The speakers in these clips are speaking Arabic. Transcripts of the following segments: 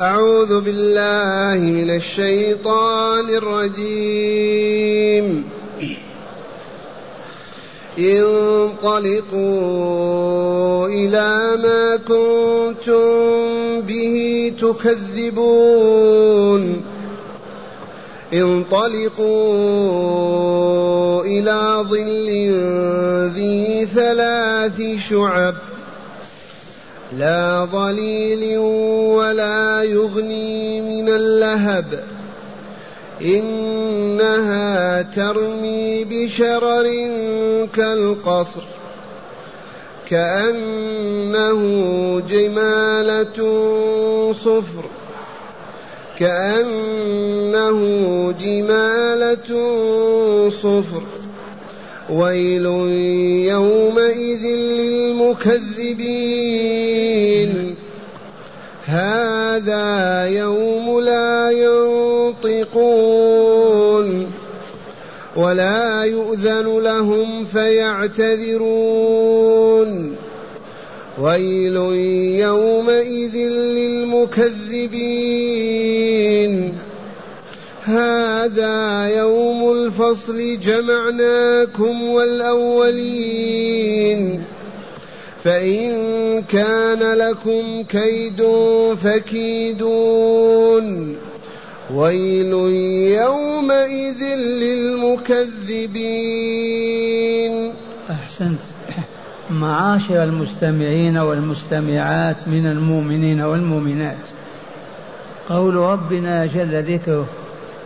أعوذ بالله من الشيطان الرجيم. انطلقوا إلى ما كنتم به تكذبون. انطلقوا إلى ظل ذي ثلاث شعب. لا ظليل ولا يغني من اللهب. إنها ترمي بشرر كالقصر كأنه جمالة صفر كأنه جمالة صفر. ويل يومئذ للمكذبين. هذا يوم لا ينطقون ولا يؤذن لهم فيعتذرون. ويل يومئذ للمكذبين. هذا يوم الفصل جمعناكم والأولين. فإن كان لكم كيد فكيدون. ويل يومئذ للمكذبين. أحسنت. معاشر المستمعين والمستمعات من المؤمنين والمؤمنات. قول ربنا جل ذكره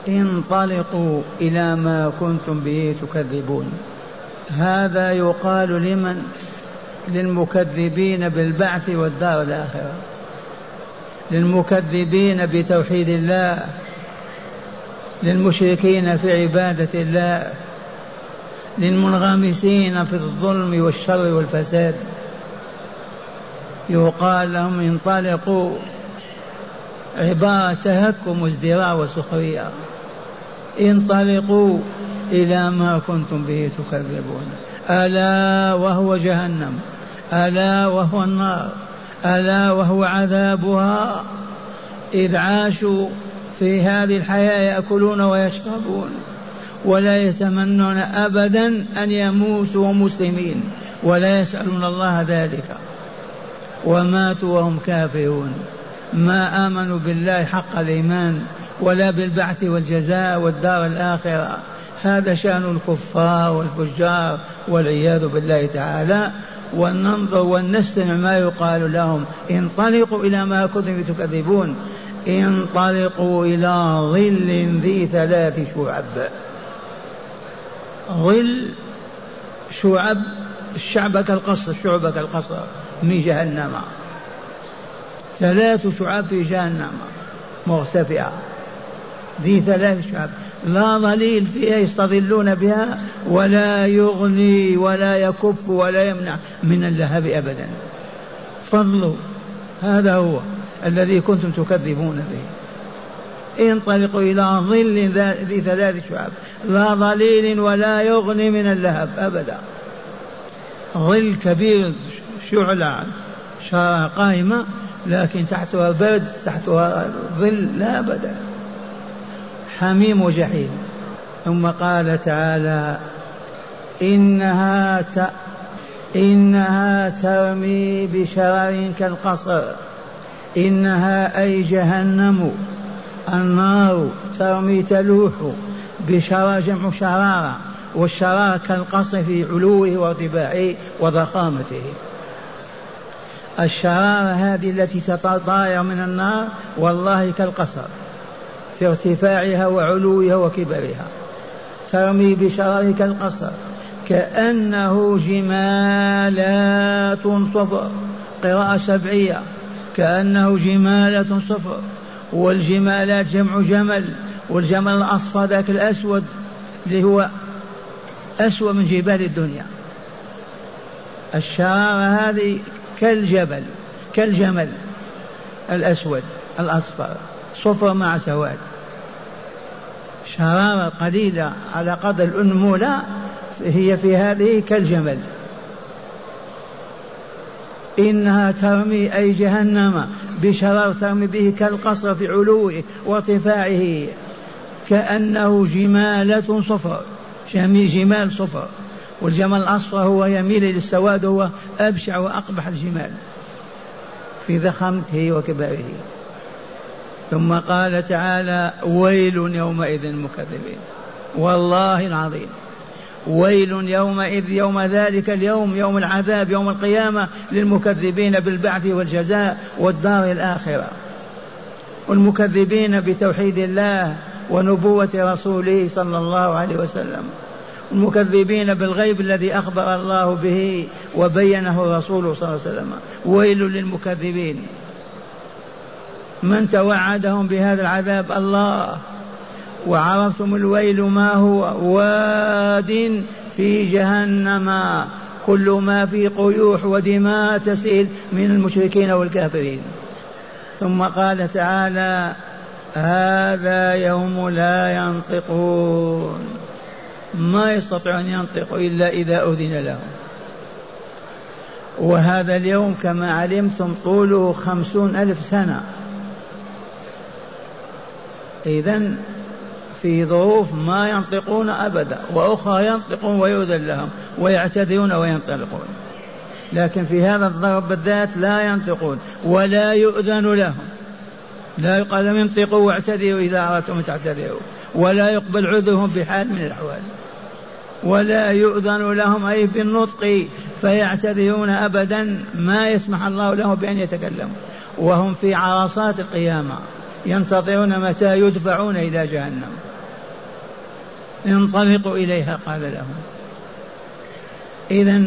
انطلقوا إلى ما كنتم به تكذبون. هذا يقال لمن؟ للمكذبين بالبعث والدار الآخرة للمكذبين بتوحيد الله. للمشركين في عبادة الله. للمنغمسين في الظلم والشر والفساد. يقال لهم انطلقوا عبارة تهكم وازدراء وسخرية انطلقوا إلى ما كنتم به تكذبون. ألا وهو جهنم ألا وهو النار ألا وهو عذابها. إذ عاشوا في هذه الحياة يأكلون ويشربون ولا يتمنون أبدا أن يموتوا مسلمين ولا يسألون الله ذلك. وماتوا وهم كافرون. ما آمنوا بالله حق الإيمان ولا بالبعث والجزاء والدار الآخرة. هذا شأن الكفار والفجار والعياذ بالله تعالى. وننظر ونستمع ما يقال لهم. انطلقوا إلى ما كنتم تكذبون. انطلقوا إلى ظل ذي ثلاث شعب. ظل شعب الشعب كالقصر شعب كالقصر من جهنم. ثلاث شعب في جهنم. مرتفعة. ذي ثلاث شعب. لا ظليل فيها يستظلون بها ولا يغني ولا يكف ولا يمنع من اللهب أبدا. فضل هذا هو الذي كنتم تكذبون به. انطلقوا إلى ظل ذي ثلاث شعب. لا ظليل ولا يغني من اللهب أبدا. ظل كبير شعلة قائمة لكن تحتها برد تحتها ظل لا أبدا. حميم وجحيم. ثم قال تعالى إنها ت... إنها ترمي بشرر كالقصر. إنها أي جهنم. النار ترمي تلوح بشرر جمع شرارة والشرارة كالقصر في علوه وارتفاعه وضخامته. الشرارة هذه التي تتطاير من النار والله كالقصر. في ارتفاعها وعلوها وكبرها. ترمي بشرارها كالقصر كأنه جمالات صفر قراءة سبعية كأنه جمالة صفر. والجمالات جمع جمل والجمل الأصفر ذاك الأسود اللي هو أسود من جبال الدنيا. الشرارة هذه كالجبل كالجمل الأسود الأصفر صفر مع سواد. شرارة قليلة على قدر الأنمولة هي في هذه كالجمل. إنها ترمي أي جهنم بشرر ترمي به كالقصر في علوه وارتفاعه كأنه جمالة صفر جمال صفر. والجمل الأصفر هو يميل للسواد هو أبشع وأقبح الجمال في ضخامته وكباره ثم قال تعالى ويل يومئذ المكذبين والله العظيم. ويل يومئذ يوم ذلك اليوم يوم العذاب يوم القيامة للمكذبين بالبعث والجزاء والدار الآخرة. والمكذبين بتوحيد الله ونبوة رسوله صلى الله عليه وسلم. المكذبين بالغيب الذي أخبر الله به وبينه الرسول صلى الله عليه وسلم. ويل للمكذبين. من توعدهم بهذا العذاب؟ الله. وعرفتم الويل ما هو؟ واد في جهنم. كل ما في قيوح ودماء تسيل من المشركين والكافرين. ثم قال تعالى هذا يوم لا ينطقون. ما يستطيع أن ينطق إلا إذا أذن لهم. وهذا اليوم كما علمتم طوله خمسون ألف سنة. إذا في ظروف ما ينطقون أبدا وأخرى ينطقون ويؤذن لهم ويعتذرون وينطلقون. لكن في هذا الضرب بالذات لا ينطقون ولا يؤذن لهم. لا يقال لهم انطقوا واعتذروا إذا أردتم أن تعتذروا ولا يقبل عذرهم بحال من الأحوال. ولا يؤذن لهم أي بالنطق فيعتذرون أبدا ما يسمح الله لهم بأن يتكلموا. وهم في عرصات القيامة. ينتظرون متى يدفعون إلى جهنم. انطلقوا إليها قال لهم. إذا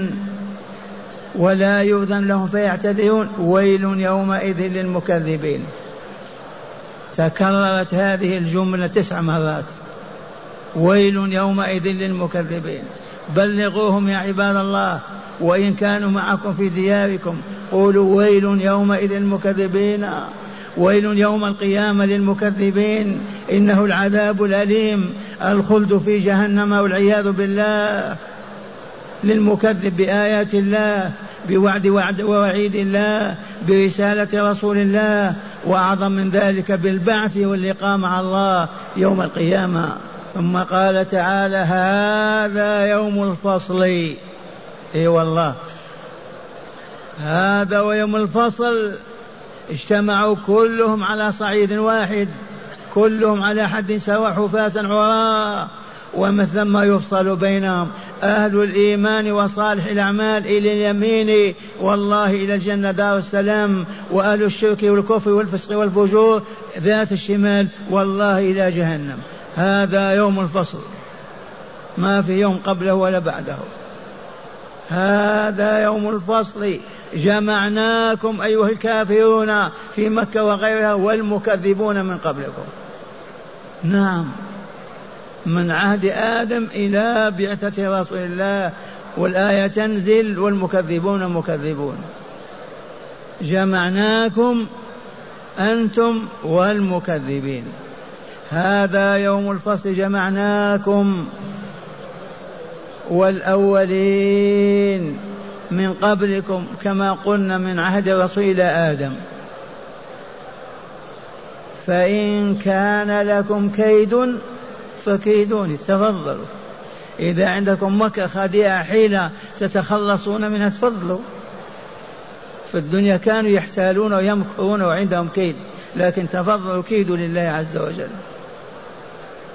ولا يؤذن لهم فيعتذرون. ويل يومئذ للمكذبين. تكررت هذه الجملة تسع مرات. ويل يومئذ للمكذبين. بلغوهم يا عباد الله وإن كانوا معكم في دياركم قولوا ويل يومئذ للمكذبين. ويل يوم القيامة للمكذبين. إنه العذاب الأليم. الخلد في جهنم والعياذ بالله. للمكذب بآيات الله بوعد وعد ووعيد الله برسالة رسول الله وأعظم من ذلك بالبعث واللقاء مع الله يوم القيامة. ثم قال تعالى هذا يوم الفصل. إي والله. هذا ويوم الفصل. اجتمعوا كلهم على صعيد واحد كلهم على حد سواء حفاة عراة ومن ثم يفصل بينهم أهل الإيمان وصالح الأعمال إلى اليمين والله إلى الجنة دار السلام. وأهل الشرك والكفر والفسق والفجور ذات الشمال والله إلى جهنم. هذا يوم الفصل. ما في يوم قبله ولا بعده. هذا يوم الفصل. جمعناكم أيها الكافرون في مكة وغيرها والمكذبون من قبلكم. نعم. من عهد آدم إلى بعثة رسول الله والآية تنزل والمكذبون مكذبون. جمعناكم أنتم والمكذبين. هذا يوم الفصل. جمعناكم. والأولين من قبلكم كما قلنا من عهد إلى آدم. فإن كان لكم كيد فكيدوني تفضلوا. إذا عندكم مكر خديعة حيلة تتخلصون منها تفضلوا. في الدنيا كانوا يحتالون ويمكرون وعندهم كيد لكن تفضلوا كيدوا لله عز وجل.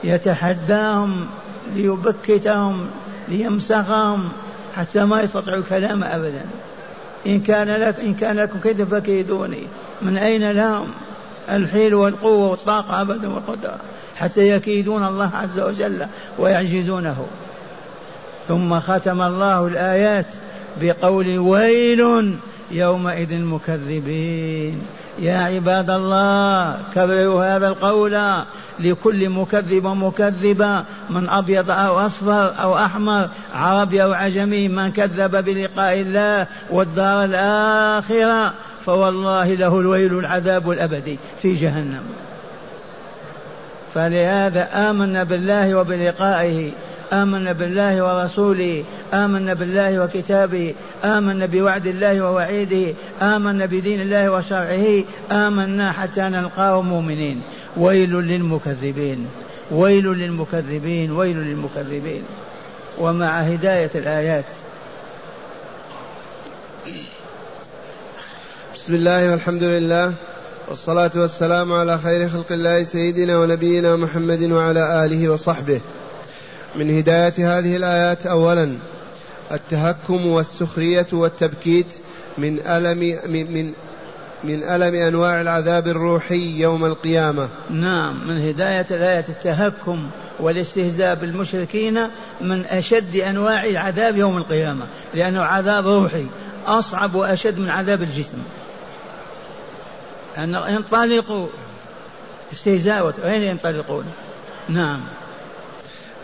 يتحداهم ليبكتهم ليمسخهم حتى ما يستطيعوا الكلام ابدا. إن كان لك إن كان لكم كيد فكيدوني. من أين لهم؟ الحيل والقوة والطاقة ابدا والقدرة. حتى يكيدون الله عز وجل ويعجزونه. ثم ختم الله الآيات بقول ويل يومئذ المكذبين يا عباد الله كرروا هذا القول. لكل مكذب ومكذبة من أبيض أو أصفر أو أحمر عربي أو عجمي من كذب بلقاء الله والدار الآخرة فوالله له الويل العذاب الأبدي في جهنم. فلهذا آمنا بالله وبلقائه. آمنا بالله ورسوله آمنا بالله وكتابه آمنا بوعد الله ووعيده آمنا بدين الله وشرعه آمنا حتى نلقاه مؤمنين. ويل للمكذبين ويل للمكذبين ويل للمكذبين. ومع هداية الآيات. بسم الله والحمد لله والصلاة والسلام على خير خلق الله سيدنا ونبينا محمد وعلى آله وصحبه. من هداية هذه الآيات أولا التهكم والسخرية والتبكيت من ألم من, من من ألم أنواع العذاب الروحي يوم القيامة. نعم من هداية الآية التهكم والاستهزاء بالمشركين من أشد أنواع العذاب يوم القيامة لأنه عذاب روحي أصعب وأشد من عذاب الجسم. أن ينطلقوا استهزاء أين ينطلقون؟ نعم.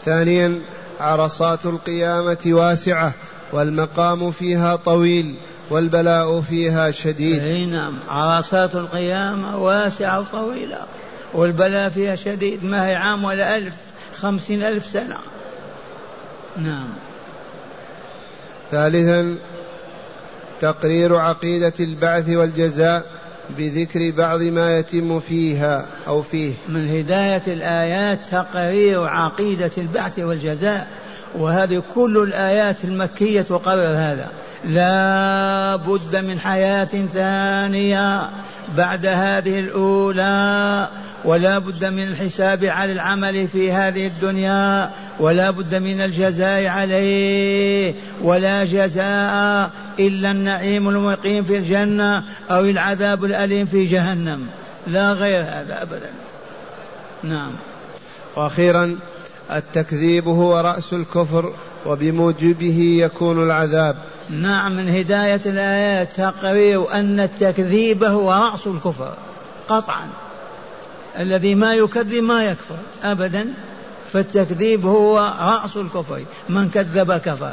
ثانيا عرصات القيامة واسعة والمقام فيها طويل والبلاء فيها شديد. أي نعم عرصات القيامة واسعة وطويلة والبلاء فيها شديد. ما هي عام ولا ألف؟ خمسين ألف سنة. نعم. ثالثا تقرير عقيدة البعث والجزاء. بذكر بعض ما يتم فيها أو فيه. من هداية الآيات تقرير عقيدة البعث والجزاء وهذه كل الآيات المكية تقرر هذا. لا بد من حياة ثانية بعد هذه الأولى ولا بد من الحساب على العمل في هذه الدنيا ولا بد من الجزاء عليه ولا جزاء إلا النعيم المقيم في الجنة أو العذاب الأليم في جهنم. لا غير هذا أبدا. نعم. وأخيرا التكذيب هو رأس الكفر وبموجبه يكون العذاب. نعم من هداية الآيات. تقرير أن التكذيب هو رأس الكفر قطعا. الذي ما يكذب ما يكفر أبدا فالتكذيب هو رأس الكفر. من كذب كفر.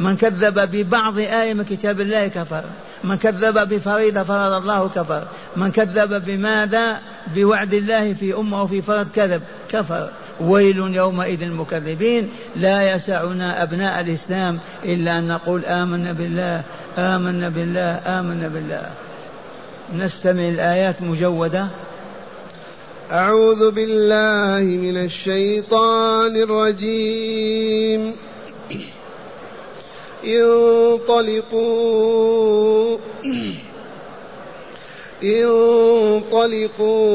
من كذب ببعض آية من كتاب الله كفر. من كذب بفريضة فرض الله كفر. من كذب بماذا؟ بوعد الله في أمة وفي فرض كذب كفر. ويل يومئذ المكذبين لا يسعنا أبناء الإسلام إلا أن نقول آمنا بالله آمنا بالله آمنا بالله. نستمع الآيات مجودة. أعوذ بالله من الشيطان الرجيم. انطلقوا انطلقوا